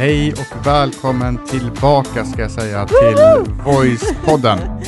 Hej och välkommen tillbaka ska jag säga till Voice-podden.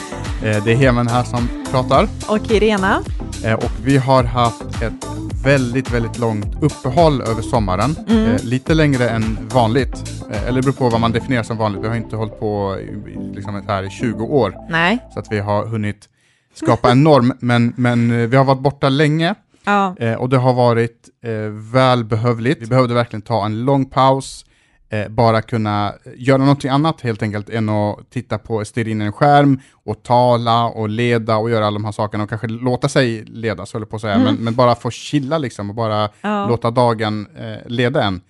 Eh, Det är Hemen här som pratar Och Irena. Eh, och vi har haft ett väldigt, väldigt långt uppehåll över sommaren. Mm. Eh, Lite längre än vanligt, Eh, eller det beror på vad man definierar som vanligt. Vi har inte hållit på i- liksom här i 20 år, Nej. så att vi har hunnit skapa en norm, men, men vi har varit borta länge. Ja. Och det har varit eh, välbehövligt. Vi behövde verkligen ta en lång paus, eh, bara kunna göra någonting annat helt enkelt än att titta på, stirra in i en skärm och tala och leda och göra alla de här sakerna och kanske låta sig ledas, höll på att säga, men, men bara få chilla liksom och bara Ja. låta dagen eh, leda en.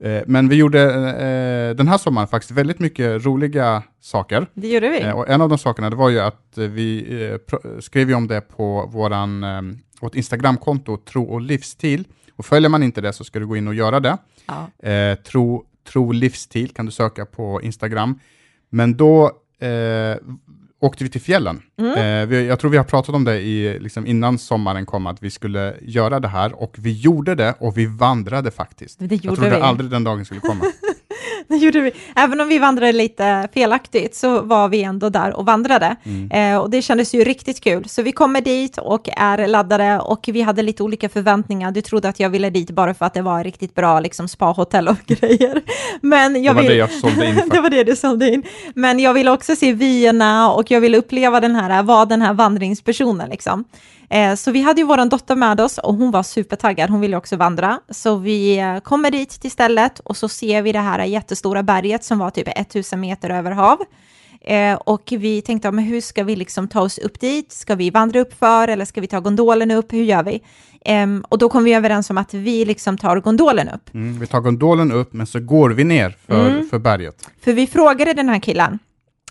Eh, men vi gjorde eh, den här sommaren faktiskt väldigt mycket roliga saker. Det gjorde vi. Eh, och en av de sakerna det var ju att eh, vi eh, skrev ju om det på våran, eh, vårt Instagramkonto Tro och livsstil. Och följer man inte det så ska du gå in och göra det. Ja. Tro, tro livsstil kan du söka på Instagram. Men då eh, åkte vi till fjällen. Mm. Eh, vi, jag tror vi har pratat om det i, liksom innan sommaren kom, att vi skulle göra det här. Och vi gjorde det och vi vandrade faktiskt. Det jag trodde vi. aldrig den dagen skulle komma. Det gjorde vi. Även om vi vandrade lite felaktigt så var vi ändå där och vandrade. Mm. Eh, och det kändes ju riktigt kul. Så vi kommer dit och är laddade och vi hade lite olika förväntningar. Du trodde att jag ville dit bara för att det var riktigt bra liksom spa-hotell och grejer. Men jag det var vill... det jag sålde in det var det du sålde in. Men jag ville också se vyerna och jag ville uppleva den här, vara den här vandringspersonen liksom. Eh, så vi hade ju vår dotter med oss och hon var supertaggad, hon ville också vandra. Så vi eh, kommer dit till stället och så ser vi det här jättestora berget som var typ 1000 meter över hav. Eh, och vi tänkte, men hur ska vi liksom ta oss upp dit? Ska vi vandra upp för eller ska vi ta gondolen upp? Hur gör vi? Ehm, och då kom vi överens om att vi liksom tar gondolen upp. Mm, vi tar gondolen upp, men så går vi ner för, Mm. för berget. För vi frågade den här killen,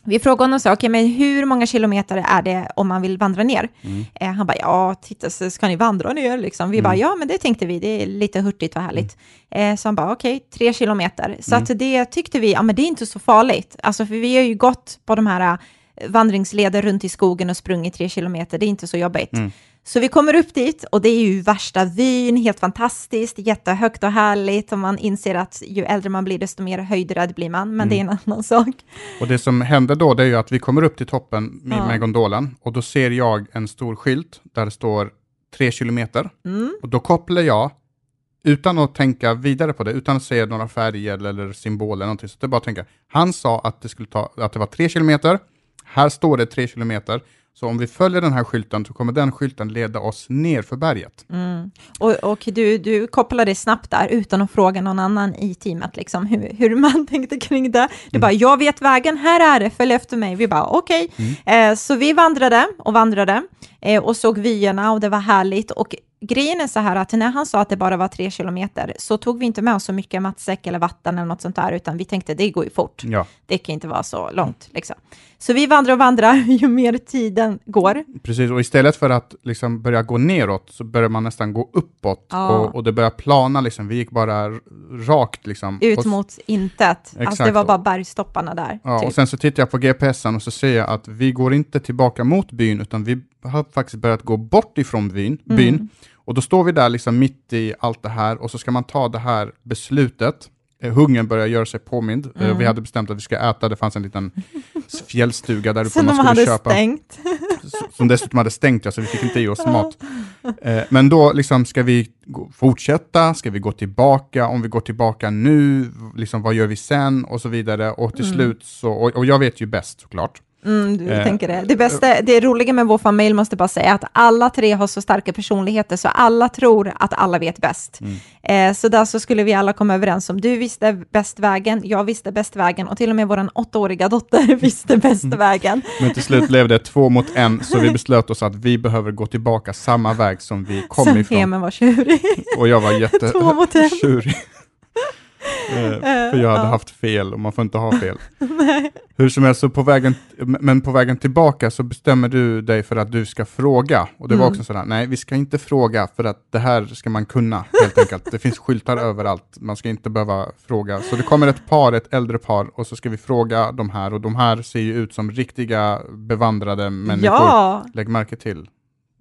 vi frågade honom så, okej, men hur många kilometer är det om man vill vandra ner? Eh, han bara, ja, titta, så ska ni vandra ner liksom? Vi bara, ja, men det tänkte vi, det är lite hurtigt och härligt. Eh, så han bara, okej, tre kilometer. Så att det tyckte vi, ja, men det är inte så farligt. Alltså, för vi har ju gått på de här eh, vandringsleder runt i skogen och sprungit tre kilometer, det är inte så jobbigt. Så vi kommer upp dit och det är ju värsta vyn, helt fantastiskt, jättehögt och härligt och man inser att ju äldre man blir desto mer höjdrädd blir man, men det är en annan sak. Och det som hände då, det är ju att vi kommer upp till toppen med, Ja. med gondolen och då ser jag en stor skylt där det står tre kilometer. Mm. Och då kopplar jag, utan att tänka vidare på det, utan att se några färger eller symboler eller någonting, så det är bara att tänka. Han sa att det, skulle ta, att det var tre kilometer, här står det tre kilometer, så om vi följer den här skylten så kommer den skylten leda oss ner för berget. Mm. Och, och du, du kopplade snabbt där utan att fråga någon annan i teamet, liksom, hur, hur man tänkte kring det. Du bara, jag vet vägen, här är det, följ efter mig. Vi bara, okej. Eh, så vi vandrade och vandrade eh, och såg vyerna och det var härligt. Och grejen är så här att när han sa att det bara var tre kilometer så tog vi inte med oss så mycket matsäck eller vatten eller något sånt där, utan vi tänkte det går ju fort. Ja, Det kan inte vara så långt. Liksom. Så vi vandrar och vandrar ju mer tiden går. precis. Och istället för att liksom börja gå neråt så börjar man nästan gå uppåt Ja. och, och det börjar plana. Liksom. Vi gick bara rakt. Liksom. Ut mot intet. Alltså det var bara bergstopparna där. Ja, typ. och sen så tittar jag på GPSen och så ser jag att vi går inte tillbaka mot byn, utan vi har faktiskt börjat gå bort ifrån byn. Mm. byn. Och då står vi där liksom mitt i allt det här och så ska man ta det här beslutet. Eh, Hungern börjar göra sig påmind. Eh, Mm. Vi hade bestämt att vi ska äta, det fanns en liten fjällstuga där uppe man skulle hade köpa. stängt. Som dessutom hade stängt, ja, så vi fick inte i oss mat. Eh, Men då liksom, ska vi fortsätta? Ska vi gå tillbaka? Om vi går tillbaka nu, liksom, vad gör vi sen? Och så vidare. Och till slut så, och, och jag vet ju bäst såklart. Mm, du Eh, tänker det. Det, bästa, det roliga med vår familj måste bara säga att alla tre har så starka personligheter så alla tror att alla vet bäst. Eh, så där så skulle vi alla komma överens om, du visste bäst vägen, jag visste bäst vägen och till och med vår åttaåriga dotter visste bäst vägen. Men till slut blev det två mot en, så vi beslöt oss att vi behöver gå tillbaka samma väg som vi kom Sen ifrån. Hemen var tjurig. Och jag var Två mot en. jättetjurig. Eh, För jag hade ja. haft fel och man får inte ha fel. Hur som helst, så på vägen, men på vägen tillbaka så bestämmer du dig för att du ska fråga. Och det var Mm. också sådär, nej vi ska inte fråga för att det här ska man kunna helt enkelt. Det finns skyltar överallt, man ska inte behöva fråga. Så det kommer ett par, ett äldre par, och så ska vi fråga de här. Och de här ser ju ut som riktiga bevandrade människor. Ja, Lägg märke till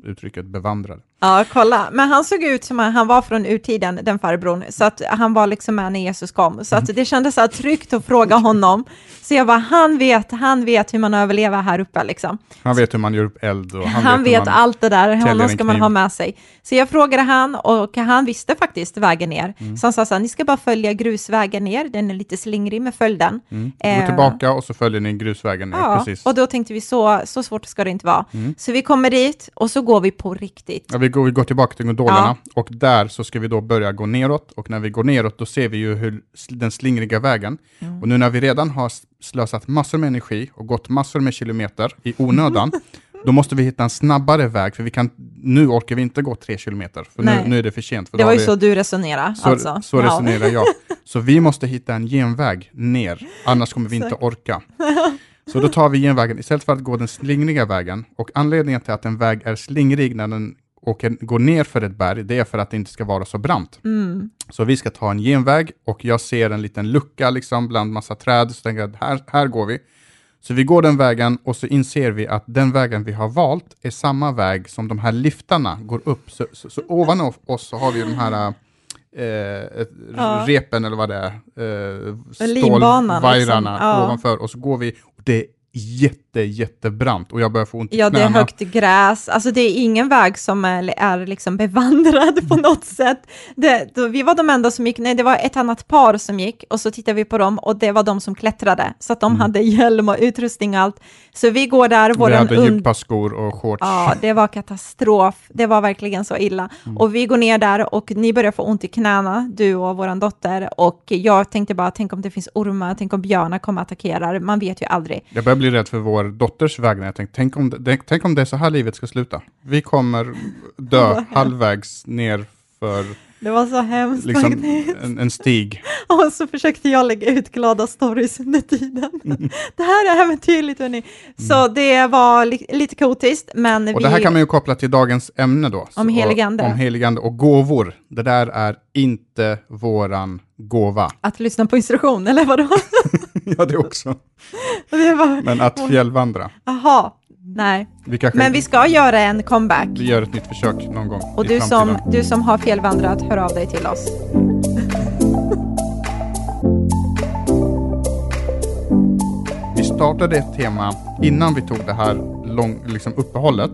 uttrycket bevandrade. Ja, kolla. Men han såg ut som att han var från urtiden, den farbrorn. Så att han var liksom med när Jesus kom. Så att det kändes så här tryggt att fråga honom. Så jag bara, han vet, han vet hur man överlever här uppe liksom. Han vet hur man gör upp eld och han, Han vet, vet allt det där, honom ska man ha med sig. Så jag frågade han och han visste faktiskt vägen ner. Mm. Så han sa så här, ni ska bara följa grusvägen ner, den är lite slingrig, men följ den. Mm. Eh, Gå tillbaka och så följer ni grusvägen ner, Ja, precis. och då tänkte vi så, så svårt ska det inte vara. Mm. Så vi kommer dit och så går vi på riktigt. Ja, vi, går, vi går tillbaka till gondolerna och där så ska vi då börja gå neråt och när vi går neråt då ser vi ju hur den slingriga vägen Mm. och nu när vi redan har slösat massor med energi och gått massor med kilometer i onödan då måste vi hitta en snabbare väg för vi kan, nu orkar vi inte gå tre kilometer för nu, nu är det för sent. För Det var ju vi, så du resonerade. så, alltså. så Ja. resonerar jag. Så vi måste hitta en genväg ner, annars kommer vi inte orka. Så då tar vi genvägen istället för att gå den slingriga vägen. Och anledningen till att en väg är slingrig när den åker, går ner för ett berg, det är för att det inte ska vara så brant. Mm. Så vi ska ta en genväg och jag ser en liten lucka liksom bland massa träd, så tänker jag att här, här går vi. Så vi går den vägen och så inser vi att den vägen vi har valt är samma väg som de här liftarna går upp. Så, så, så ovan oss så har vi de här eh, ett- Ja. repen eller vad det är, eh, stålvajrarna liksom. Ja. ovanför och så går vi och det är jätte, jättebrant och jag börjar få ont i Ja, det är knäna. högt gräs. Alltså det är ingen väg som är, är liksom bevandrad på något sätt. Det, då, vi var de enda som gick, nej det var ett annat par som gick och så tittade vi på dem och det var de som klättrade. Så att de hade hjälm och utrustning och allt. Så vi går där, Mm. Vi våran hade und- djupa skor och shorts. Ja, det var katastrof. Det var verkligen så illa. Mm. Och vi går ner där och ni börjar få ont i knäna, du och vår dotter. Och jag tänkte bara, tänk om det finns ormar, tänk om björnar kommer och attackerar. Man vet ju aldrig. Jag börjar bli rädd för vår dotters vägnar. Jag tänkte, tänk om, det, tänk om det är så här livet ska sluta. Vi kommer dö halvvägs ner för Det var så hemskt liksom, faktiskt. en, en stig. Och så försökte jag lägga ut glada stories under tiden. Mm. Det här är äventyrligt hörni. Så det var li lite kaotiskt, men Och vi... det här kan man ju koppla till dagens ämne då. Om heligande. Om heligande och gåvor. Det där är inte våran gåva. Att lyssna på instruktion, eller vadå? ja, det också. det var... Men att fjällvandra. Aha, nej. Vi kanske Men vi ska göra en comeback. vi gör ett nytt försök någon gång Och du som, du som har felvandrat, hör av dig till oss. Startade ett tema innan vi tog det här lång, liksom uppehållet.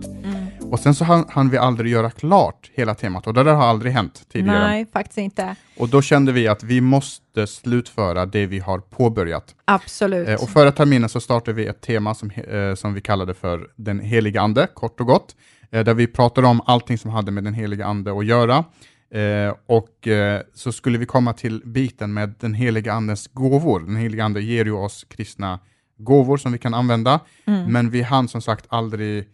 Och sen så hann, hann vi aldrig göra klart hela temat och det där har aldrig hänt tidigare. Nej, faktiskt inte. Och då kände vi att vi måste slutföra det vi har påbörjat. Absolut. Eh, och förra terminen så startade vi ett tema som, eh, som vi kallade för den heliga ande, kort och gott. Eh, där vi pratade om allting som hade med den heliga ande att göra. Eh, och eh, så skulle vi komma till biten med den heliga andens gåvor. Den heliga ande ger ju oss kristna gåvor som vi kan använda. Men vi hann som sagt aldrig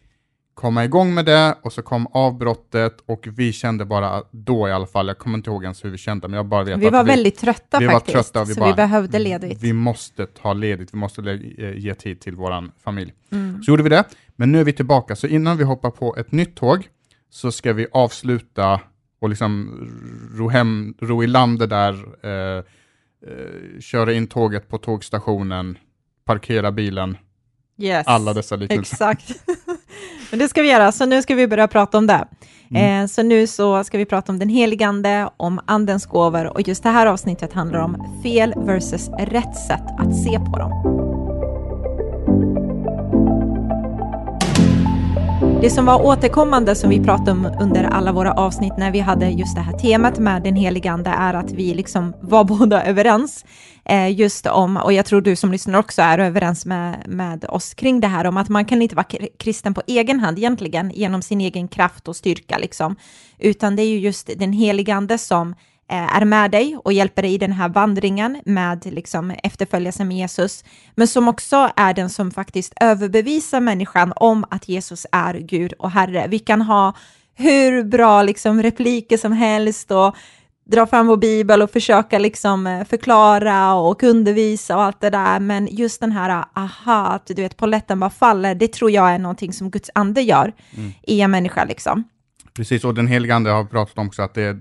komma igång med det och så kom avbrottet och vi kände bara då i alla fall, jag kommer inte ihåg ens hur vi kände, men jag bara vet vi att var väldigt trötta vi var faktiskt, trötta och vi så bara- vi behövde ledigt. vi måste ta ledigt, vi måste eh, ge tid till våran familj. Mm. Så gjorde vi det, men nu är vi tillbaka. Så innan vi hoppar på ett nytt tåg så ska vi avsluta och liksom ro, hem, ro i land det där, eh, eh, köra in tåget på tågstationen, parkera bilen, Yes. alla dessa liknelser. Exakt. Men det ska vi göra, så nu ska vi börja prata om det. Mm. Eh, så nu så ska vi prata om den heligande, om andens gåvor och just det här avsnittet handlar om fel versus rätt sätt att se på dem. Det som var återkommande som vi pratade om under alla våra avsnitt när vi hade just det här temat med den heligande är att vi liksom var båda överens Eh, just om, och jag tror du som lyssnar också är överens med, med oss kring det här, om att man kan inte vara kristen på egen hand egentligen, genom sin egen kraft och styrka liksom, utan det är ju just den helige Ande som eh, är med dig och hjälper dig i den här vandringen med liksom efterföljelsen med Jesus, men som också är den som faktiskt överbevisar människan om att Jesus är Gud och Herre. Vi kan ha hur bra liksom repliker som helst och dra fram vår bibel och försöka liksom eh, förklara och undervisa och allt det där, men just den här aha, att du vet polletten bara faller, det tror jag är någonting som Guds ande gör i en människa liksom. Precis, och den heliga ande har pratat om också, att det är,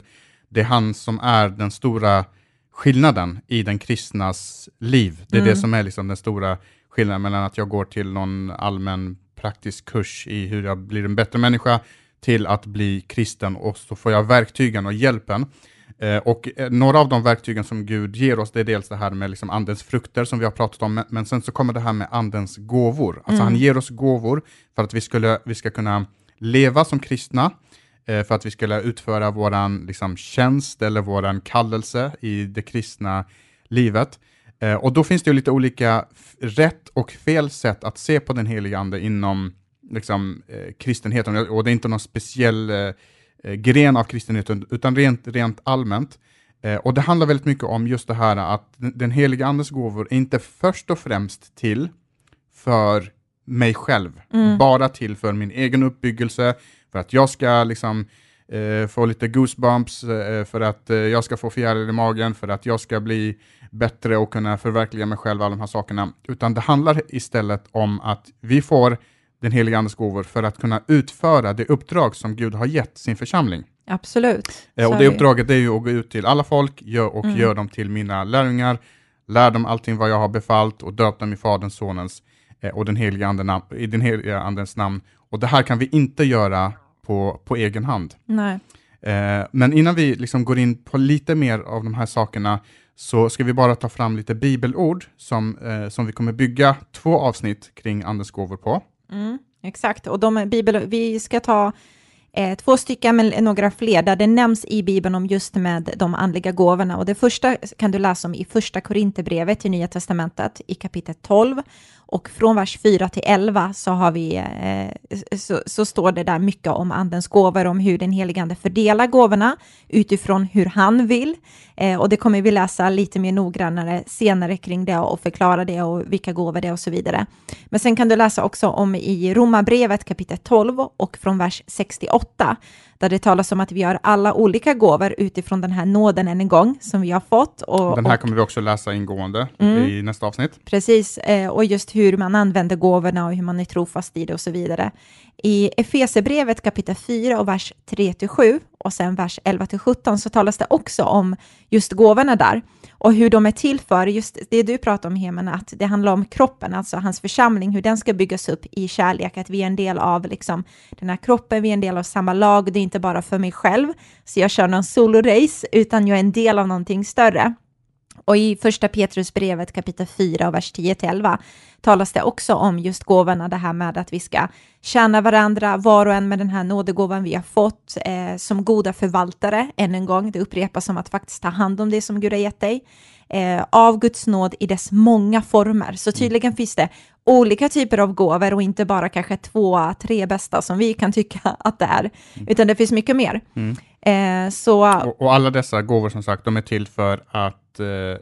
det är han som är den stora skillnaden i den kristnas liv. Det är det som är liksom den stora skillnaden mellan att jag går till någon allmän praktisk kurs i hur jag blir en bättre människa, till att bli kristen och så får jag verktygen och hjälpen. Eh, och eh, några av de verktygen som Gud ger oss, det är dels det här med liksom andens frukter som vi har pratat om, men, sen så kommer det här med andens gåvor. Alltså han ger oss gåvor för att vi, skulle, vi ska kunna leva som kristna, eh, för att vi skulle utföra våran liksom, tjänst eller våran kallelse i det kristna livet. Och då finns det ju lite olika rätt och fel sätt att se på den heliga ande inom liksom, kristenheten. Och det är inte någon speciell gren av kristenheten, utan rent, rent allmänt. Eh, och det handlar väldigt mycket om just det här att den, heliga andes gåvor är inte först och främst till för mig själv, bara till för min egen uppbyggelse, för att jag ska liksom eh, få lite goosebumps, eh, för att eh, jag ska få fjärilar i magen, för att jag ska bli bättre och kunna förverkliga mig själv, alla de här sakerna. Utan det handlar istället om att vi får den heliga andes gåvor för att kunna utföra det uppdrag som Gud har gett sin församling. Absolut. Eh, och det uppdraget är ju att gå ut till alla folk gör, och gör dem till mina lärjungar, lär dem allting vad jag har befallt och döp dem i Faderns, Sonens eh, och den heliga anden, i den heliga Andens namn. Och det här kan vi inte göra på, på egen hand. Nej. Eh, men innan vi liksom går in på lite mer av de här sakerna så ska vi bara ta fram lite bibelord som, eh, som vi kommer bygga två avsnitt kring Andens gåvor på. Mm, exakt, och de bibel, vi ska ta eh, två stycken, men några fler, där det nämns i Bibeln om just med de andliga gåvorna. Och det första kan du läsa om i första Korinthierbrevet i Nya Testamentet i kapitel 12. Och från vers 4 till 11 så, har vi, eh, så, så står det där mycket om andens gåvor, om hur den helige ande fördelar gåvorna utifrån hur han vill. Eh, och det kommer vi läsa lite mer noggrannare senare kring det och förklara det och vilka gåvor det är och så vidare. Men sen kan du läsa också om i Romarbrevet kapitel 12 och från vers 68, där det talas om att vi har alla olika gåvor utifrån den här nåden än en gång som vi har fått. Och, Den här och, kommer vi också läsa ingående Mm. i nästa avsnitt. Precis, eh, och just hur man använder gåvorna och hur man är trofast i det och så vidare. I Efesebrevet kapitel 4 och vers 3-7 och sen vers 11-17 så talas det också om just gåvorna där och hur de är till för, just det du pratar om Hemen, att det handlar om kroppen, alltså hans församling, hur den ska byggas upp i kärlek, att vi är en del av liksom, den här kroppen, vi är en del av samma lag, det är inte bara för mig själv, så jag kör någon solorace, utan jag är en del av någonting större. Och i första Petrusbrevet kapitel 4 och vers 10-11 talas det också om just gåvorna, det här med att vi ska tjäna varandra, var och en med den här nådegåvan vi har fått, eh, som goda förvaltare, än en gång, det upprepas som att faktiskt ta hand om det som Gud har gett dig, eh, av Guds nåd i dess många former. Så tydligen finns det olika typer av gåvor och inte bara kanske två, tre bästa som vi kan tycka att det är, utan det finns mycket mer. Eh, så Och, och alla dessa gåvor som sagt, de är till för att eh, eh,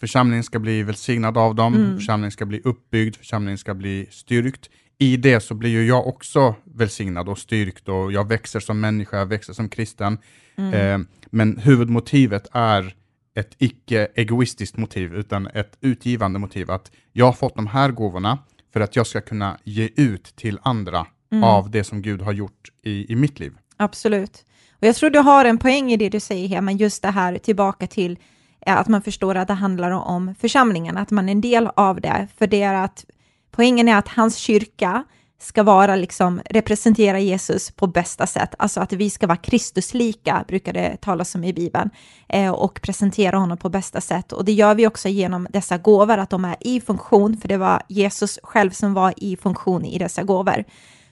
församlingen ska bli välsignad av dem, Mm. församlingen ska bli uppbyggd, församlingen ska bli styrkt. I det så blir ju jag också välsignad och styrkt och jag växer som människa, jag växer som kristen. Mm. Eh, men huvudmotivet är ett icke-egoistiskt motiv, utan ett utgivande motiv. Att jag har fått de här gåvorna för att jag ska kunna ge ut till andra Mm. av det som Gud har gjort i, i mitt liv. Absolut. Och jag tror du har en poäng i det du säger här, men just det här tillbaka till eh, att man förstår att det handlar om församlingen, att man är en del av det. För det är att poängen är att hans kyrka ska vara liksom representera Jesus på bästa sätt, alltså att vi ska vara Kristuslika, brukar det talas om i Bibeln, eh, och presentera honom på bästa sätt. Och det gör vi också genom dessa gåvor, att de är i funktion, för det var Jesus själv som var i funktion i dessa gåvor.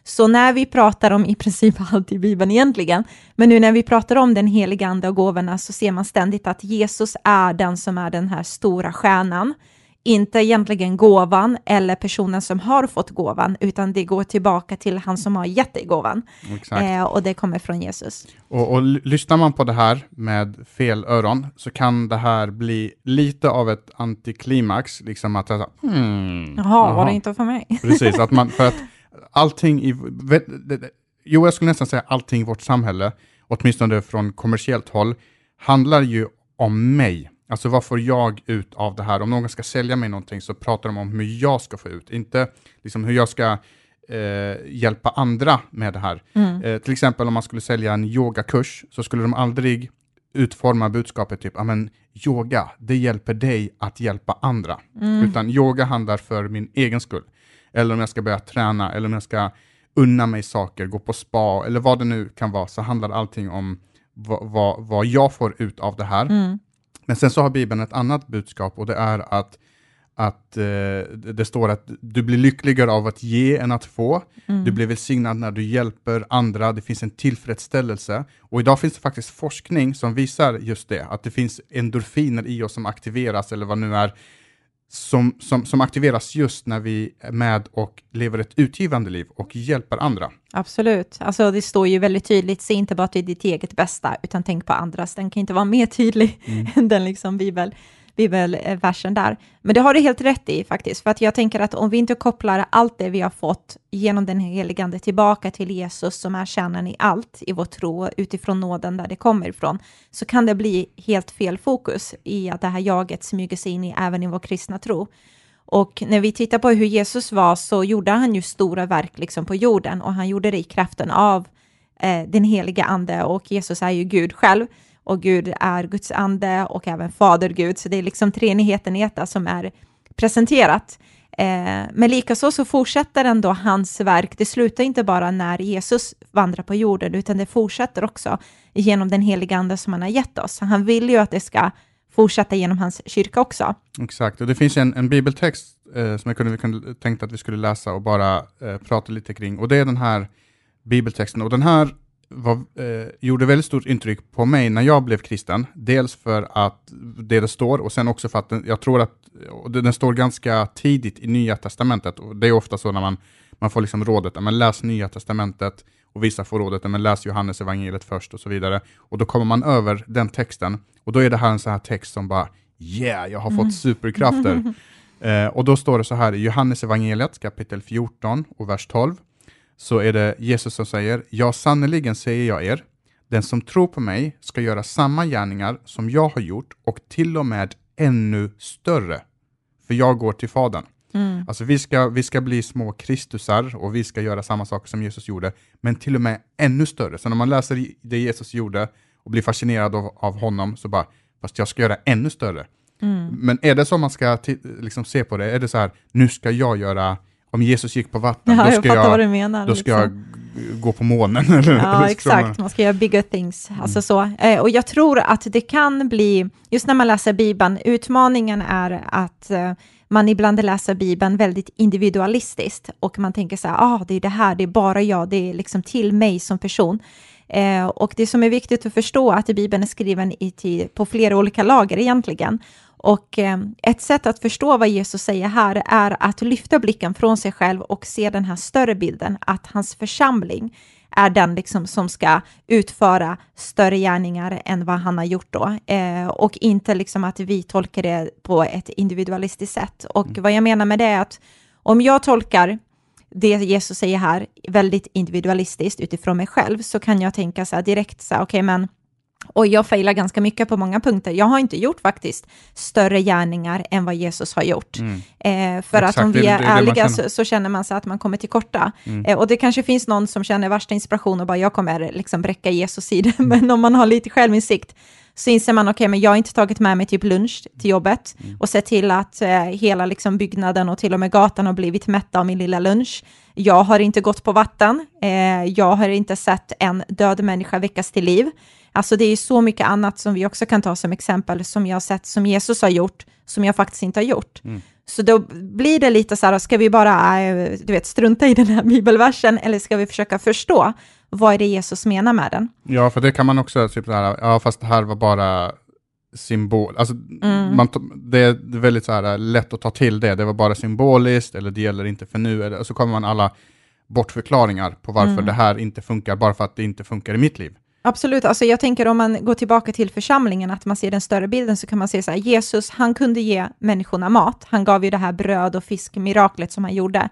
Så när vi pratar om i princip allt i Bibeln egentligen, men nu när vi pratar om den heliga ande och gåvorna så ser man ständigt att Jesus är den som är den här stora stjärnan. Inte egentligen gåvan eller personen som har fått gåvan, utan det går tillbaka till han som har gett dig gåvan. Eh, och det kommer från Jesus. Och, och lyssnar man på det här med fel öron så kan det här bli lite av ett antiklimax, liksom att sa, hmm, Jaha, var jaha." det inte för mig? Precis, att man, för att allting i, jo jag skulle nästan säga allting i vårt samhälle, åtminstone från kommersiellt håll, handlar ju om mig. Alltså vad får jag ut av det här? Om någon ska sälja mig någonting så pratar de om hur jag ska få ut, inte liksom hur jag ska eh, hjälpa andra med det här. Eh, till exempel om man skulle sälja en yogakurs så skulle de aldrig utforma budskapet typ, ja men yoga, det hjälper dig att hjälpa andra. Utan yoga handlar för min egen skull. Eller om jag ska börja träna, eller om jag ska unna mig saker, gå på spa eller vad det nu kan vara, så handlar allting om vad, vad, vad jag får ut av det här. Mm. Men sen så har Bibeln ett annat budskap och det är att, att eh, det står att du blir lyckligare av att ge än att få. Mm. Du blir välsignad när du hjälper andra. Det finns en tillfredsställelse. Och idag finns det faktiskt forskning som visar just det, att det finns endorfiner i oss som aktiveras, eller vad nu är, som, som, som aktiveras just när vi är med och lever ett utgivande liv och hjälper andra. Absolut. Alltså det står ju väldigt tydligt, se inte bara till ditt eget bästa, utan tänk på andras. Den kan inte vara mer tydlig än den liksom bibel, bibelversen eh, där. Men det har du helt rätt i faktiskt, för att jag tänker att om vi inte kopplar allt det vi har fått genom den helige Ande tillbaka till Jesus som är kärnan i allt i vår tro, utifrån nåden där det kommer ifrån, så kan det bli helt fel fokus i att det här jaget smyger sig in i även i vår kristna tro. Och när vi tittar på hur Jesus var så gjorde han ju stora verk liksom på jorden och han gjorde det i kraften av eh, den heliga ande och Jesus är ju Gud själv och Gud är Guds ande och även Fader Gud, så det är liksom treenigheten i ett som är presenterat. Eh, men likaså så fortsätter ändå hans verk, det slutar inte bara när Jesus vandrar på jorden, utan det fortsätter också genom den heliga ande som han har gett oss. Han vill ju att det ska fortsätta genom hans kyrka också. Exakt, och det finns en, en bibeltext eh, som jag kunde, kunde tänkt att vi skulle läsa och bara eh, prata lite kring, och det är den här bibeltexten, och den här var, eh, gjorde väldigt stort intryck på mig när jag blev kristen. Dels för att det det står och sen också för att den, jag tror att den står ganska tidigt i Nya Testamentet. Och det är ofta så när man, man får liksom rådet att läs Nya Testamentet och vissa får rådet att läs Johannes evangeliet först och så vidare. Och då kommer man över den texten och då är det här en sån här text som bara yeah, jag har fått superkrafter. eh, och då står det så här i Johannes evangeliet kapitel 14 och vers 12 så är det Jesus som säger, ja sannerligen säger jag er, den som tror på mig ska göra samma gärningar som jag har gjort och till och med ännu större. För jag går till Fadern. Mm. Alltså vi ska, vi ska bli små Kristusar och vi ska göra samma saker som Jesus gjorde, men till och med ännu större. Så när man läser det Jesus gjorde och blir fascinerad av, av honom, så bara, fast jag ska göra ännu större. Mm. Men är det så man ska liksom se på det? Är det så här, nu ska jag göra om Jesus gick på vatten, Ja, då jag ska, jag, du menar. då ska liksom. jag gå på månen. Eller, Ja, exakt. Man ska göra bigger things. Alltså så. Eh, Och jag tror att det kan bli, just när man läser Bibeln, utmaningen är att eh, man ibland läser Bibeln väldigt individualistiskt och man tänker så här, ah, det är det här, det är bara jag, det är liksom till mig som person. Eh, och det som är viktigt att förstå är att Bibeln är skriven i tid, på flera olika lager egentligen. Och eh, ett sätt att förstå vad Jesus säger här är att lyfta blicken från sig själv och se den här större bilden, att hans församling är den liksom som ska utföra större gärningar än vad han har gjort då. Eh, och inte liksom att vi tolkar det på ett individualistiskt sätt. Och vad jag menar med det är att om jag tolkar det Jesus säger här väldigt individualistiskt utifrån mig själv, så kan jag tänka så här direkt så här, okej men och jag failar ganska mycket på många punkter. Jag har inte gjort faktiskt större gärningar än vad Jesus har gjort. Mm. Eh, för Exakt, att om det- vi det är det man ärliga så, så känner man sig att man kommer till korta. Mm. Eh, och det kanske finns någon som känner värsta inspiration och bara jag kommer liksom bräcka Jesus sida. Mm. Men om man har lite självinsikt så inser man, okej, men jag har inte tagit med mig typ lunch till jobbet Mm. och sett till att eh, hela liksom byggnaden och till och med gatan har blivit mätta av min lilla lunch. Jag har inte gått på vatten. Eh, jag har inte sett en död människa väckas till liv. Alltså det är så mycket annat som vi också kan ta som exempel, som jag har sett som Jesus har gjort, som jag faktiskt inte har gjort. Mm. Så då blir det lite så här, ska vi bara eh, du vet, strunta i den här bibelversen, eller ska vi försöka förstå vad är det Jesus menar med den? Ja, för det kan man också, typ så här, ja fast det här var bara symbol, alltså Mm. man, det är väldigt så här, lätt att ta till det, det var bara symboliskt, eller det gäller inte för nu, eller, och så kommer man alla bortförklaringar på varför Mm. det här inte funkar, bara för att det inte funkar i mitt liv. Absolut, alltså jag tänker om man går tillbaka till församlingen, att man ser den större bilden, så kan man se så här, Jesus, han kunde ge människorna mat. Han gav ju det här bröd och fiskmiraklet som han gjorde.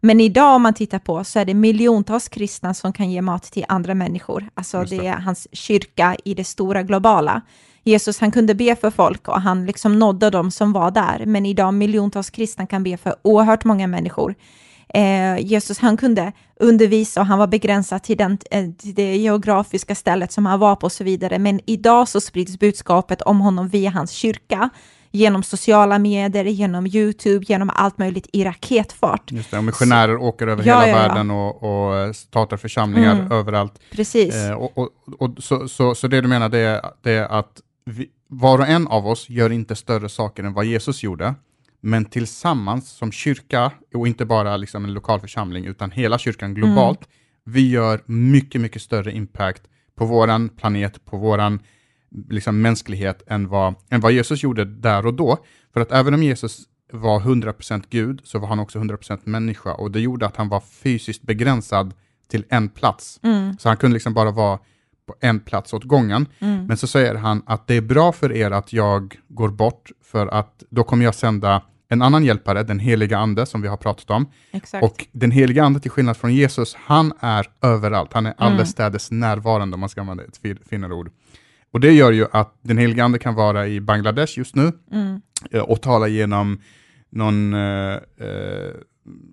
Men idag om man tittar på så är det miljontals kristna som kan ge mat till andra människor. Alltså det. det är hans kyrka i det stora globala. Jesus han kunde be för folk och han liksom nådde dem som var där. Men idag miljontals kristna kan be för oerhört många människor. Eh, Jesus han kunde undervisa och han var begränsad till, den, eh, till det geografiska stället som han var på och så vidare. Men idag så sprids budskapet om honom via hans kyrka. genom sociala medier, genom YouTube, genom allt möjligt i raketfart. Just det, och missionärer så, åker över ja, hela ja, ja. världen och, och startar församlingar Mm. överallt. Precis. Eh, och, och, och, så, så, så det du menar det är, det är att vi, var och en av oss gör inte större saker än vad Jesus gjorde, men tillsammans som kyrka, och inte bara liksom en lokal församling, utan hela kyrkan globalt, vi gör mycket, mycket större impact på våran planet, på våran liksom, mänsklighet än vad, än vad Jesus gjorde där och då. För att även om Jesus var 100% Gud, så var han också 100% människa, och det gjorde att han var fysiskt begränsad till en plats. Mm. Så han kunde liksom bara vara på en plats åt gången. Mm. Men så säger han att det är bra för er att jag går bort, för att då kommer jag sända en annan hjälpare, den heliga ande, som vi har pratat om. Exakt. Och den heliga ande, till skillnad från Jesus, han är överallt. Han är Mm. allestädes närvarande, om man ska använda ett fin- finare ord. Och det gör ju att den heliga ande kan vara i Bangladesh just nu Mm. eh, och tala genom någon, eh, eh,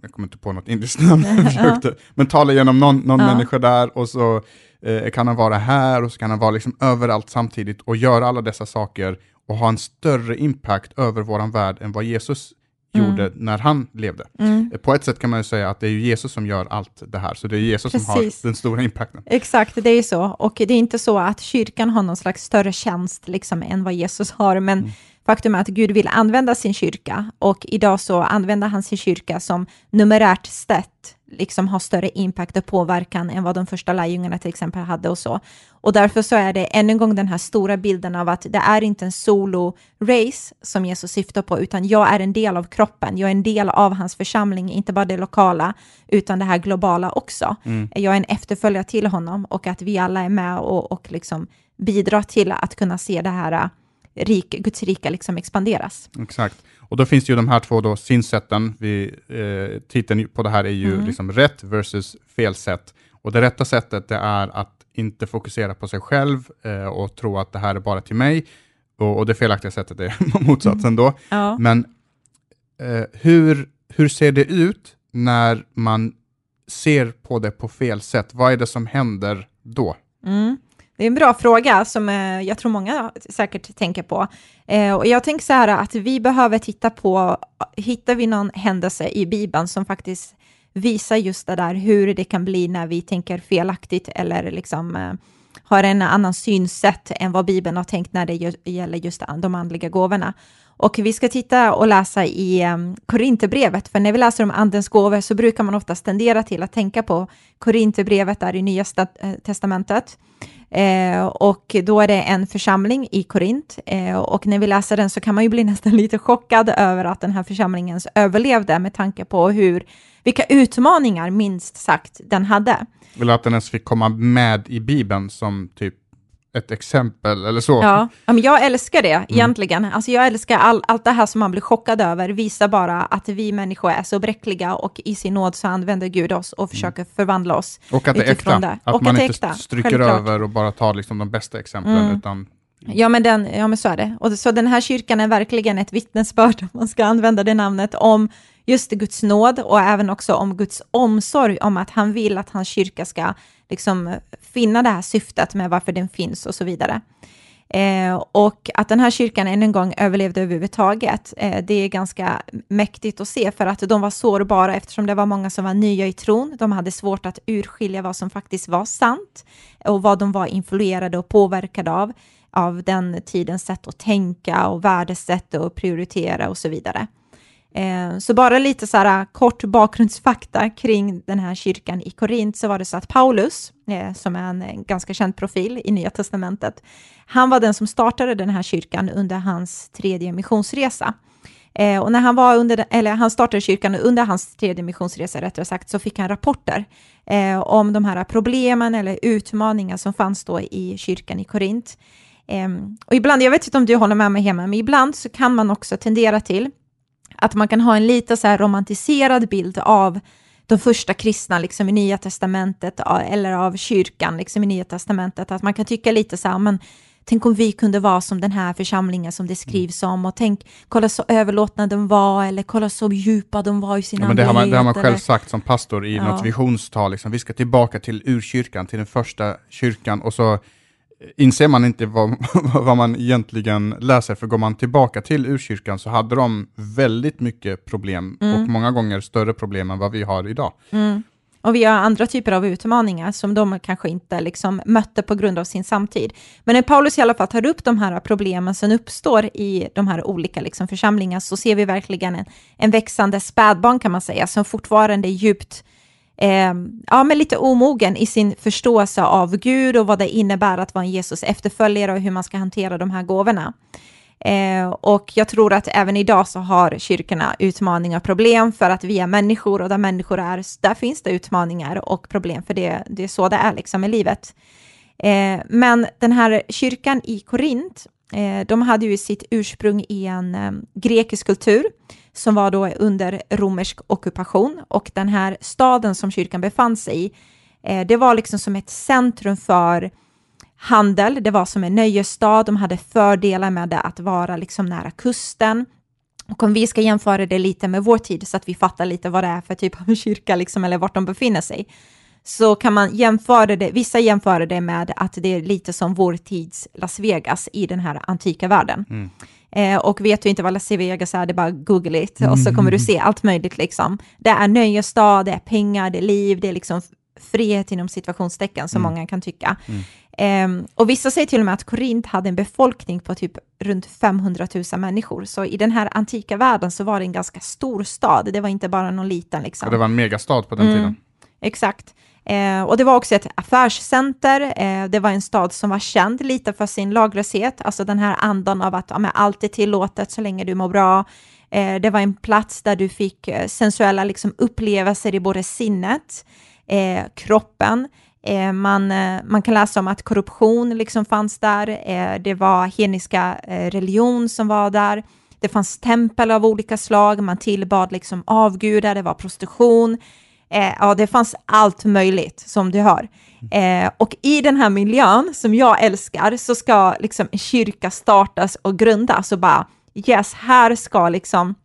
jag kommer inte på något indiskt namn, försökte, men tala genom någon, någon Ja. människa där och så eh, kan han vara här och så kan han vara liksom överallt samtidigt och göra alla dessa saker och ha en större impact över våran värld än vad Jesus Mm. gjorde när han levde. Mm. Eh, På ett sätt kan man ju säga att det är Jesus som gör allt det här, så det är Jesus som Precis. har den stora impacten. Exakt, det är så. Och det är inte så att kyrkan har någon slags större tjänst liksom, än vad Jesus har, men Mm. Faktum är att Gud vill använda sin kyrka och idag så använder han sin kyrka som numerärt sett liksom har större impact och påverkan än vad de första lärjungarna till exempel hade och så. Och därför så är det än en gång den här stora bilden av att det är inte en solo-race som Jesus syftar på, utan jag är en del av kroppen, jag är en del av hans församling, inte bara det lokala, utan det här globala också. Jag är en efterföljare till honom och att vi alla är med och, och liksom bidrar till att kunna se det här rik, Guds rika liksom expanderas. Exakt. Och då finns det ju de här två då synsätten. Vi, eh, titeln på det här är ju Mm. liksom rätt versus fel sätt. Och det rätta sättet det är att inte fokusera på sig själv eh, och tro att det här är bara till mig. Och, och det felaktiga sättet är motsatsen då. Ja. Men eh, hur, hur ser det ut när man ser på det på fel sätt? Vad är det som händer då? Mm. Det är en bra fråga som eh, jag tror många säkert tänker på. Eh, och jag tänker så här att vi behöver titta på, hittar vi någon händelse i Bibeln som faktiskt visar just det där hur det kan bli när vi tänker felaktigt eller liksom eh, har en annan synsätt än vad Bibeln har tänkt när det gäller just de andliga gåvorna. Och vi ska titta och läsa i um, Korinthierbrevet, för när vi läser om andens gåvor så brukar man ofta tendera till att tänka på Korinthierbrevet där i Nya Testamentet. Eh, och då är det en församling i Korint eh, och när vi läser den så kan man ju bli nästan lite chockad över att den här församlingen överlevde med tanke på hur, vilka utmaningar minst sagt den hade. Eller att den ens fick komma med i Bibeln som typ ett exempel eller så. Ja, men jag älskar det egentligen. Alltså jag älskar all, allt det här som man blir chockad över, visar bara att vi människor är så bräckliga och i sin nåd så använder Gud oss och försöker förvandla oss. Och att det är äkta. det. Att Och man att inte äkta, stryker självklart. över och bara tar liksom de bästa exemplen. Mm. Utan, Ja men, den, ja, men så är det. Och så den här kyrkan är verkligen ett vittnesbörd, om man ska använda det namnet, om just Guds nåd och även också om Guds omsorg om att han vill att hans kyrka ska liksom eh, finna det här syftet med varför den finns och så vidare. Eh, och att den här kyrkan än en gång överlevde överhuvudtaget, eh, det är ganska mäktigt att se för att de var sårbara eftersom det var många som var nya i tron. De hade svårt att urskilja vad som faktiskt var sant och vad de var influerade och påverkade av, av den tidens sätt att tänka och värdesätt och prioritera och så vidare. Eh, så bara lite så här eh, kort bakgrundsfakta kring den här kyrkan i Korint så var det så att Paulus, eh, som är en ganska känd profil i Nya Testamentet, han var den som startade den här kyrkan under hans tredje missionsresa. Och när han, var under, eller han startade kyrkan under hans tredje missionsresa, rättare sagt, så fick han rapporter om de här problemen eller utmaningar som fanns då i kyrkan i Korint. Ehm, och ibland, jag vet inte om du håller med mig hemma, men ibland så kan man också tendera till att man kan ha en lite så här romantiserad bild av de första kristna liksom i Nya Testamentet eller av kyrkan liksom i Nya Testamentet. Att man kan tycka lite så här, men tänk om vi kunde vara som den här församlingen som det skrivs om och tänk, kolla så överlåtna de var eller kolla så djupa de var i sin ja, men det, har man, det har man själv eller- sagt som pastor i Ja. något visionstal. Liksom. Vi ska tillbaka till urkyrkan, till den första kyrkan. Och så inser man inte vad, vad man egentligen läser, för går man tillbaka till urkyrkan så hade de väldigt mycket problem och många gånger större problem än vad vi har idag. Mm. Och vi har andra typer av utmaningar som de kanske inte liksom mötte på grund av sin samtid. Men när Paulus i alla fall tar upp de här problemen som uppstår i de här olika liksom församlingarna så ser vi verkligen en, en växande spädbarn kan man säga, som fortfarande är djupt eh, ja, men lite omogen i sin förståelse av Gud och vad det innebär att vara en Jesus efterföljare och hur man ska hantera de här gåvorna. Eh, och jag tror att även idag så har kyrkorna utmaningar och problem för att vi är människor och där människor är, där finns det utmaningar och problem för det, det är så det är liksom i livet. Eh, men den här kyrkan i Korint, Eh, de hade ju sitt ursprung i en ehm, grekisk kultur som var då under romersk ockupation. Och den här staden som kyrkan befann sig i, eh, det var liksom som ett centrum för handel, det var som en nöjesstad, de hade fördelar med det att vara liksom nära kusten. Och om vi ska jämföra det lite med vår tid så att vi fattar lite vad det är för typ av kyrka liksom, eller vart de befinner sig, så kan man jämföra det, vissa jämför det med att det är lite som vår tids Las Vegas i den här antika världen. Mm. Eh, och vet du inte vad Las Vegas är, det är bara google it och så kommer du se allt möjligt liksom. Det är nöjesstad, det är pengar, det är liv, det är liksom frihet inom situationstecken som mm. många kan tycka. Mm. Um, och vissa säger till och med att Korint hade en befolkning på typ runt 500 000 människor. Så i den här antika världen så var det en ganska stor stad. Det var inte bara någon liten liksom. Och det var en megastad på den mm, tiden. Exakt. Eh, och det var också ett affärscenter. Eh, det var en stad som var känd lite för sin laglöshet, alltså den här andan av att ja, allt är tillåtet så länge du mår bra. Eh, det var en plats där du fick eh, sensuella liksom, upplevelser i både sinnet, eh, kroppen, Eh, man, eh, man kan läsa om att korruption liksom fanns där, eh, det var hedniska eh, religion som var där, det fanns tempel av olika slag, man tillbad liksom avgudar, det var prostitution, Eh, ja, det fanns allt möjligt som du hör. Eh, och i den här miljön som jag älskar så ska liksom en kyrka startas och grundas och bara yes, här ska liksom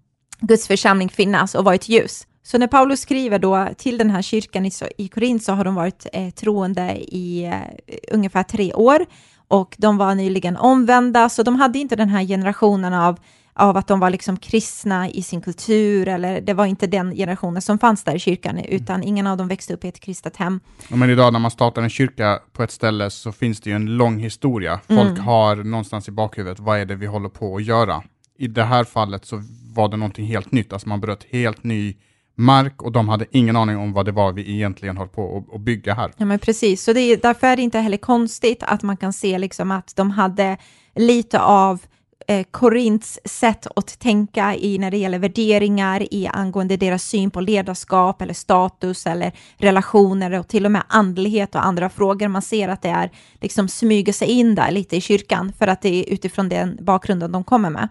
Guds församling finnas och vara ett ljus. Så när Paulus skriver då till den här kyrkan i, i Korint så har de varit eh, troende i eh, ungefär tre år och de var nyligen omvända, så de hade inte den här generationen av, av att de var liksom kristna i sin kultur, eller det var inte den generationen som fanns där i kyrkan, utan ingen av dem växte upp i ett kristet hem. men idag när man startar en kyrka på ett ställe så finns det ju en lång historia. Folk mm. har någonstans i bakhuvudet, vad är det vi håller på att göra? I det här fallet så var det någonting helt nytt, alltså man bröt helt ny mark och de hade ingen aning om vad det var vi egentligen höll på att bygga här. Ja, men precis. Så det är, därför är det inte heller konstigt att man kan se liksom att de hade lite av eh, Korints sätt att tänka i när det gäller värderingar i angående deras syn på ledarskap eller status eller relationer och till och med andlighet och andra frågor. Man ser att det är liksom smyger sig in där lite i kyrkan för att det är utifrån den bakgrunden de kommer med.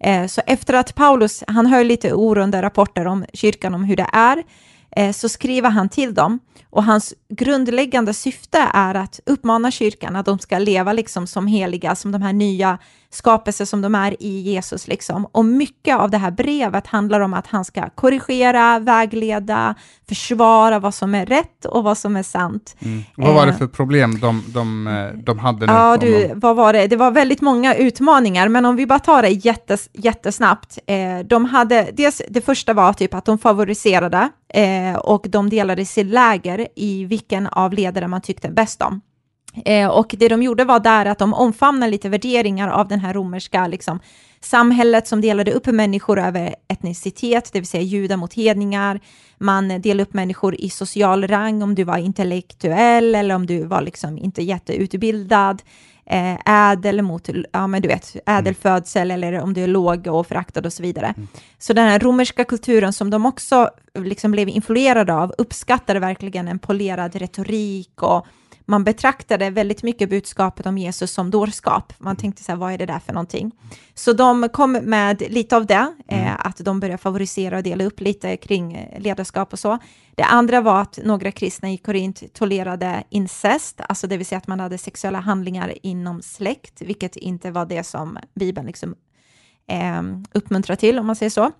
Eh, så efter att Paulus, han hör lite oroande rapporter om kyrkan, om hur det är, eh, så skriver han till dem. Och hans grundläggande syfte är att uppmana kyrkan att de ska leva liksom som heliga, som de här nya skapelser som de är i Jesus. Liksom. Och mycket av det här brevet handlar om att han ska korrigera, vägleda, försvara vad som är rätt och vad som är sant. Mm. Vad var det eh, för problem de, de, de hade? Nu? Ja, du, vad var det? Det var väldigt många utmaningar, men om vi bara tar det jättes, jättesnabbt. Eh, de hade, dels, det första var typ att de favoriserade eh, och de delade sig läger i vilken av ledare man tyckte bäst om. Eh, och det de gjorde var där att de omfamnade lite värderingar av den här romerska liksom, samhället som delade upp människor över etnicitet, det vill säga judar mot hedningar. Man delade upp människor i social rang, om du var intellektuell eller om du var liksom inte jätteutbildad. Eh, ädel mot, ja men du vet, ädelfödsel mm. eller om du är låg och föraktad och så vidare. Mm. Så den här romerska kulturen som de också liksom blev influerade av uppskattade verkligen en polerad retorik och man betraktade väldigt mycket budskapet om Jesus som dårskap. Man tänkte så här, vad är det där för någonting? Så de kom med lite av det, eh, mm. att de började favorisera och dela upp lite kring eh, ledarskap och så. Det andra var att några kristna i Korint tolerade incest, alltså det vill säga att man hade sexuella handlingar inom släkt, vilket inte var det som Bibeln liksom, eh, uppmuntrar till, om man säger så.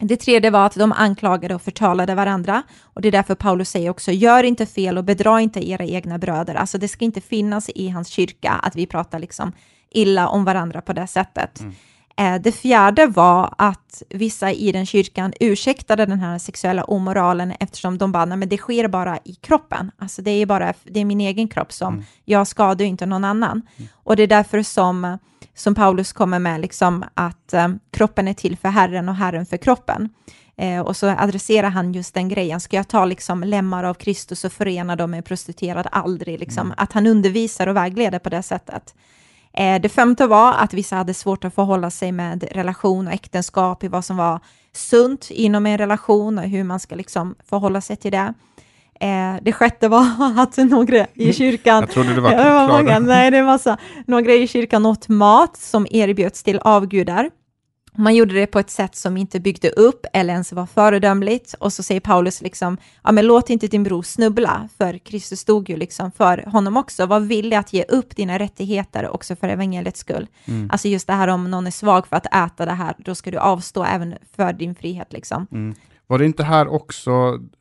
Det tredje var att de anklagade och förtalade varandra. Och det är därför Paulus säger också, gör inte fel och bedra inte era egna bröder. Alltså det ska inte finnas i hans kyrka att vi pratar liksom illa om varandra på det sättet. Mm. Eh, det fjärde var att vissa i den kyrkan ursäktade den här sexuella omoralen eftersom de bara, nej men det sker bara i kroppen. Alltså det är bara, det är min egen kropp som, mm. jag skadar inte någon annan. Mm. Och det är därför som, som Paulus kommer med liksom att um, kroppen är till för Herren och Herren för kroppen. Eh, och så adresserar han just den grejen. Ska jag ta liksom lemmar av Kristus och förena dem med prostituerad? Aldrig. Liksom. Mm. Att han undervisar och vägleder på det sättet. Eh, det femte var att vissa hade svårt att förhålla sig med relation och äktenskap, i vad som var sunt inom en relation och hur man ska liksom förhålla sig till det. Eh, det sjätte var att några i kyrkan... Jag trodde det var, det var många, Nej, det var så. Några i kyrkan åt mat som erbjöds till avgudar. Man gjorde det på ett sätt som inte byggde upp eller ens var föredömligt. Och så säger Paulus liksom, ja men låt inte din bror snubbla, för Kristus stod ju liksom för honom också. Var villig att ge upp dina rättigheter också för evangeliets skull. Mm. Alltså just det här om någon är svag för att äta det här, då ska du avstå även för din frihet liksom. Mm. Var det inte här också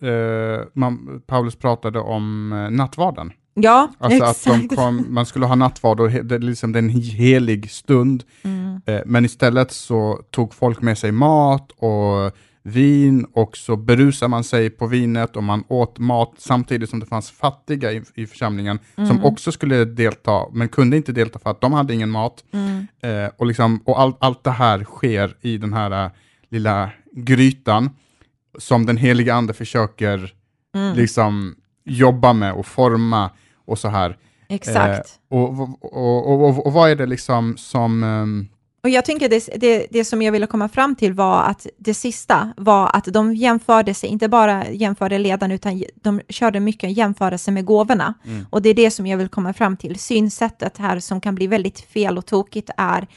eh, man, Paulus pratade om eh, nattvarden? Ja, alltså exakt. att kom, man skulle ha nattvard och det, liksom, det är en helig stund. Mm. Eh, men istället så tog folk med sig mat och vin och så berusade man sig på vinet och man åt mat samtidigt som det fanns fattiga i, i församlingen mm. som också skulle delta men kunde inte delta för att de hade ingen mat. Mm. Eh, och liksom, och all, allt det här sker i den här uh, lilla grytan som den heliga ande försöker mm. liksom jobba med och forma och så här. Exakt. Eh, och, och, och, och, vad är det liksom som... Um... och jag tänker det, det, det som jag ville komma fram till var att det sista var att de jämförde sig, inte bara jämförde ledarna, utan de körde mycket jämförelse med gåvorna. Mm. Och det är det som jag vill komma fram till. Synsättet här som kan bli väldigt fel och tokigt är,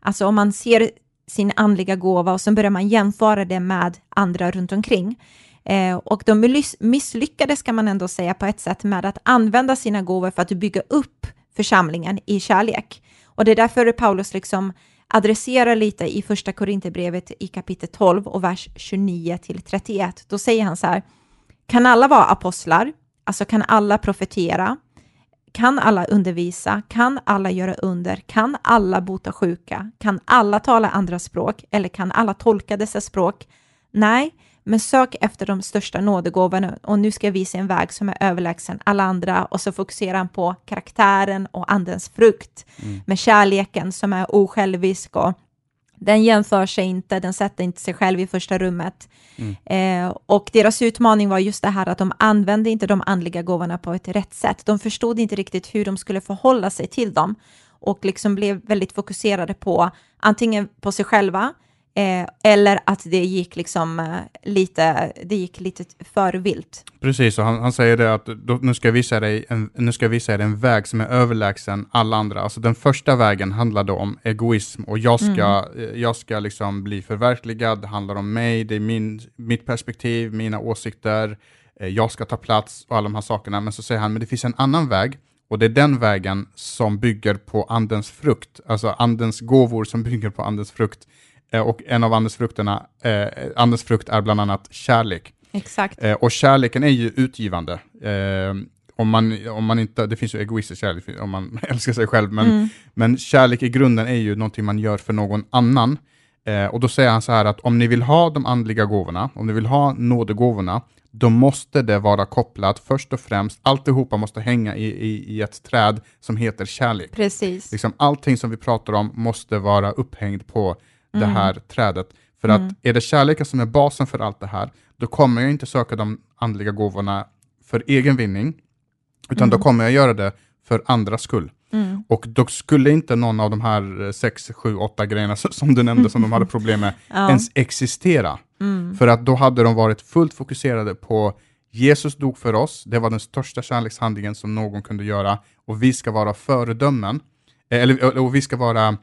alltså om man ser sin andliga gåva och så börjar man jämföra det med andra runt omkring. Eh, och de misslyckades kan man ändå säga på ett sätt med att använda sina gåvor för att bygga upp församlingen i kärlek. Och det är därför Paulus liksom adresserar lite i första Korinthierbrevet i kapitel 12 och vers 29 till 31. Då säger han så här, kan alla vara apostlar? Alltså kan alla profetera? Kan alla undervisa? Kan alla göra under? Kan alla bota sjuka? Kan alla tala andra språk? Eller kan alla tolka dessa språk? Nej, men sök efter de största nådegåvorna och nu ska jag visa en väg som är överlägsen alla andra och så fokuserar han på karaktären och andens frukt mm. med kärleken som är osjälvisk och den jämför sig inte, den sätter inte sig själv i första rummet. Mm. Eh, och deras utmaning var just det här att de använde inte de andliga gåvorna på ett rätt sätt. De förstod inte riktigt hur de skulle förhålla sig till dem och liksom blev väldigt fokuserade på antingen på sig själva Eh, eller att det gick liksom eh, lite, det gick lite för vilt. Precis, och han, han säger det att då, nu, ska jag visa dig en, nu ska jag visa dig en väg som är överlägsen alla andra. Alltså den första vägen handlade om egoism och jag ska, mm. Eh, jag ska liksom bli förverkligad, det handlar om mig, det är min, mitt perspektiv, mina åsikter, eh, jag ska ta plats och alla de här sakerna. Men så säger han, men det finns en annan väg och det är den vägen som bygger på andens frukt, alltså andens gåvor som bygger på andens frukt. Eh, och en av andens, frukterna, eh, andens frukt är bland annat kärlek. Exakt. Eh, och kärleken är ju utgivande. Eh, om man, om man inte, det finns ju egoistisk kärlek om man älskar sig själv, men, mm. men kärlek i grunden är ju någonting man gör för någon annan. Eh, och då säger han så här att om ni vill ha de andliga gåvorna, om ni vill ha nådegåvorna, då måste det vara kopplat först och främst, alltihopa måste hänga i, i, i ett träd som heter kärlek. Precis. Liksom allting som vi pratar om måste vara upphängd på det mm. här trädet. För att mm. är det kärleken som är basen för allt det här, då kommer jag inte söka de andliga gåvorna för egen vinning, utan mm. då kommer jag göra det för andras skull. Mm. Och då skulle inte någon av de här sex, sju, åtta grejerna som du nämnde som de hade problem med ja. ens existera. Mm. För att då hade de varit fullt fokuserade på Jesus dog för oss, det var den största kärlekshandlingen som någon kunde göra och vi ska vara föredömen, eller och vi ska vara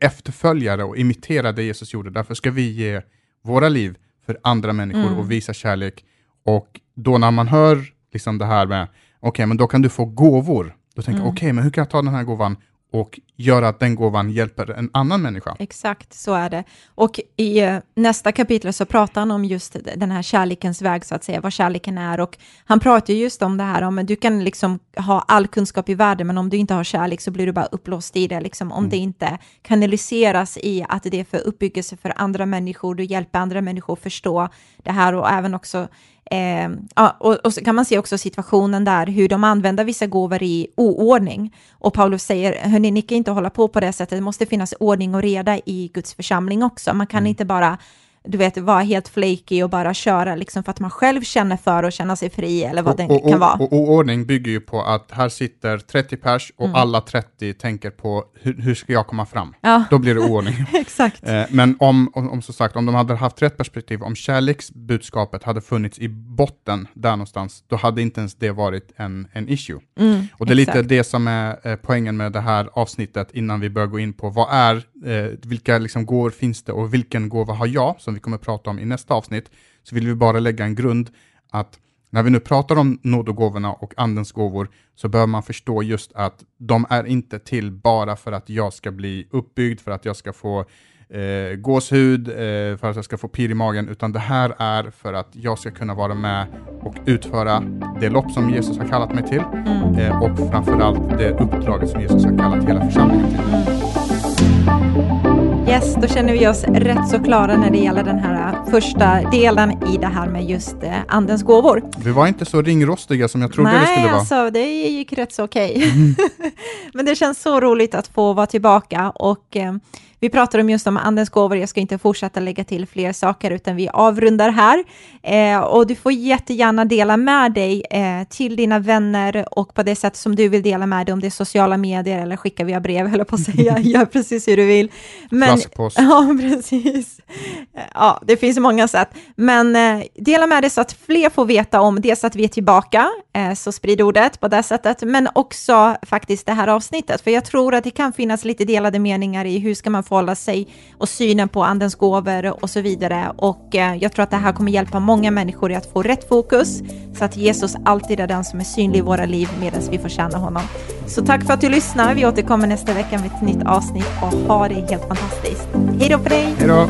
efterföljare och imitera det Jesus gjorde. Därför ska vi ge våra liv för andra människor mm. och visa kärlek. Och då när man hör liksom det här med, okej, okay, men då kan du få gåvor. Då tänker mm. jag, okej, okay, men hur kan jag ta den här gåvan och göra att den gåvan hjälper en annan människa. Exakt, så är det. Och i eh, nästa kapitel så pratar han om just den här kärlekens väg, så att säga, vad kärleken är. Och han pratar just om det här om du kan liksom ha all kunskap i världen, men om du inte har kärlek så blir du bara upplåst i det, liksom, om mm. det inte kanaliseras i att det är för uppbyggelse för andra människor, du hjälper andra människor att förstå det här och även också Eh, ja, och, och, så kan man se också situationen där, hur de använder vissa gåvor i oordning. Och Paulus säger, hörni, ni kan inte hålla på på det sättet, det måste finnas ordning och reda i Guds församling också. Man kan mm. inte bara du vet, vara helt flaky och bara köra liksom för att man själv känner för att känna sig fri eller vad och, det kan vara. Och, och, ordning bygger ju på att här sitter 30 pers och mm. alla 30 tänker på hur, hur ska jag komma fram? Ja. Då blir det oordning. Exakt. Eh, men om, om, om, så sagt, om de hade haft rätt perspektiv, om kärleksbudskapet hade funnits i botten där någonstans, då hade inte ens det varit en, en issue. Mm, och det är exakt. lite det som är eh, poängen med det här avsnittet innan vi börjar gå in på vad är, eh, vilka liksom gåvor finns det och vilken gåva har jag som vi kommer att prata om i nästa avsnitt, så vill vi bara lägga en grund att när vi nu pratar om nådogåvorna och andens gåvor så bör man förstå just att de är inte till bara för att jag ska bli uppbyggd, för att jag ska få eh, gåshud, eh, för att jag ska få pirr i magen, utan det här är för att jag ska kunna vara med och utföra det lopp som Jesus har kallat mig till mm. eh, och framförallt det uppdraget som Jesus har kallat hela församlingen till. Yes, då känner vi oss rätt så klara när det gäller den här första delen i det här med just eh, andens gåvor. Vi var inte så ringrostiga som jag trodde Nej, det skulle vara. Nej, alltså det gick rätt så okej. Okay. Mm. Men det känns så roligt att få vara tillbaka och eh, vi pratar om just om andens gåvor, jag ska inte fortsätta lägga till fler saker, utan vi avrundar här. Eh, och du får jättegärna dela med dig eh, till dina vänner och på det sätt som du vill dela med dig, om det är sociala medier eller skicka via brev, eller på att säga, gör precis hur du vill. Men, ja, precis. Ja, det finns många sätt. Men eh, dela med dig så att fler får veta om dels att vi är tillbaka, eh, så sprid ordet på det sättet, men också faktiskt det här avsnittet, för jag tror att det kan finnas lite delade meningar i hur ska man förhålla sig och synen på andens gåvor och så vidare. Och eh, jag tror att det här kommer hjälpa många människor i att få rätt fokus så att Jesus alltid är den som är synlig i våra liv medan vi får känna honom. Så tack för att du lyssnar. Vi återkommer nästa vecka med ett nytt avsnitt och ha det helt fantastiskt. Hej då på dig! Hej då!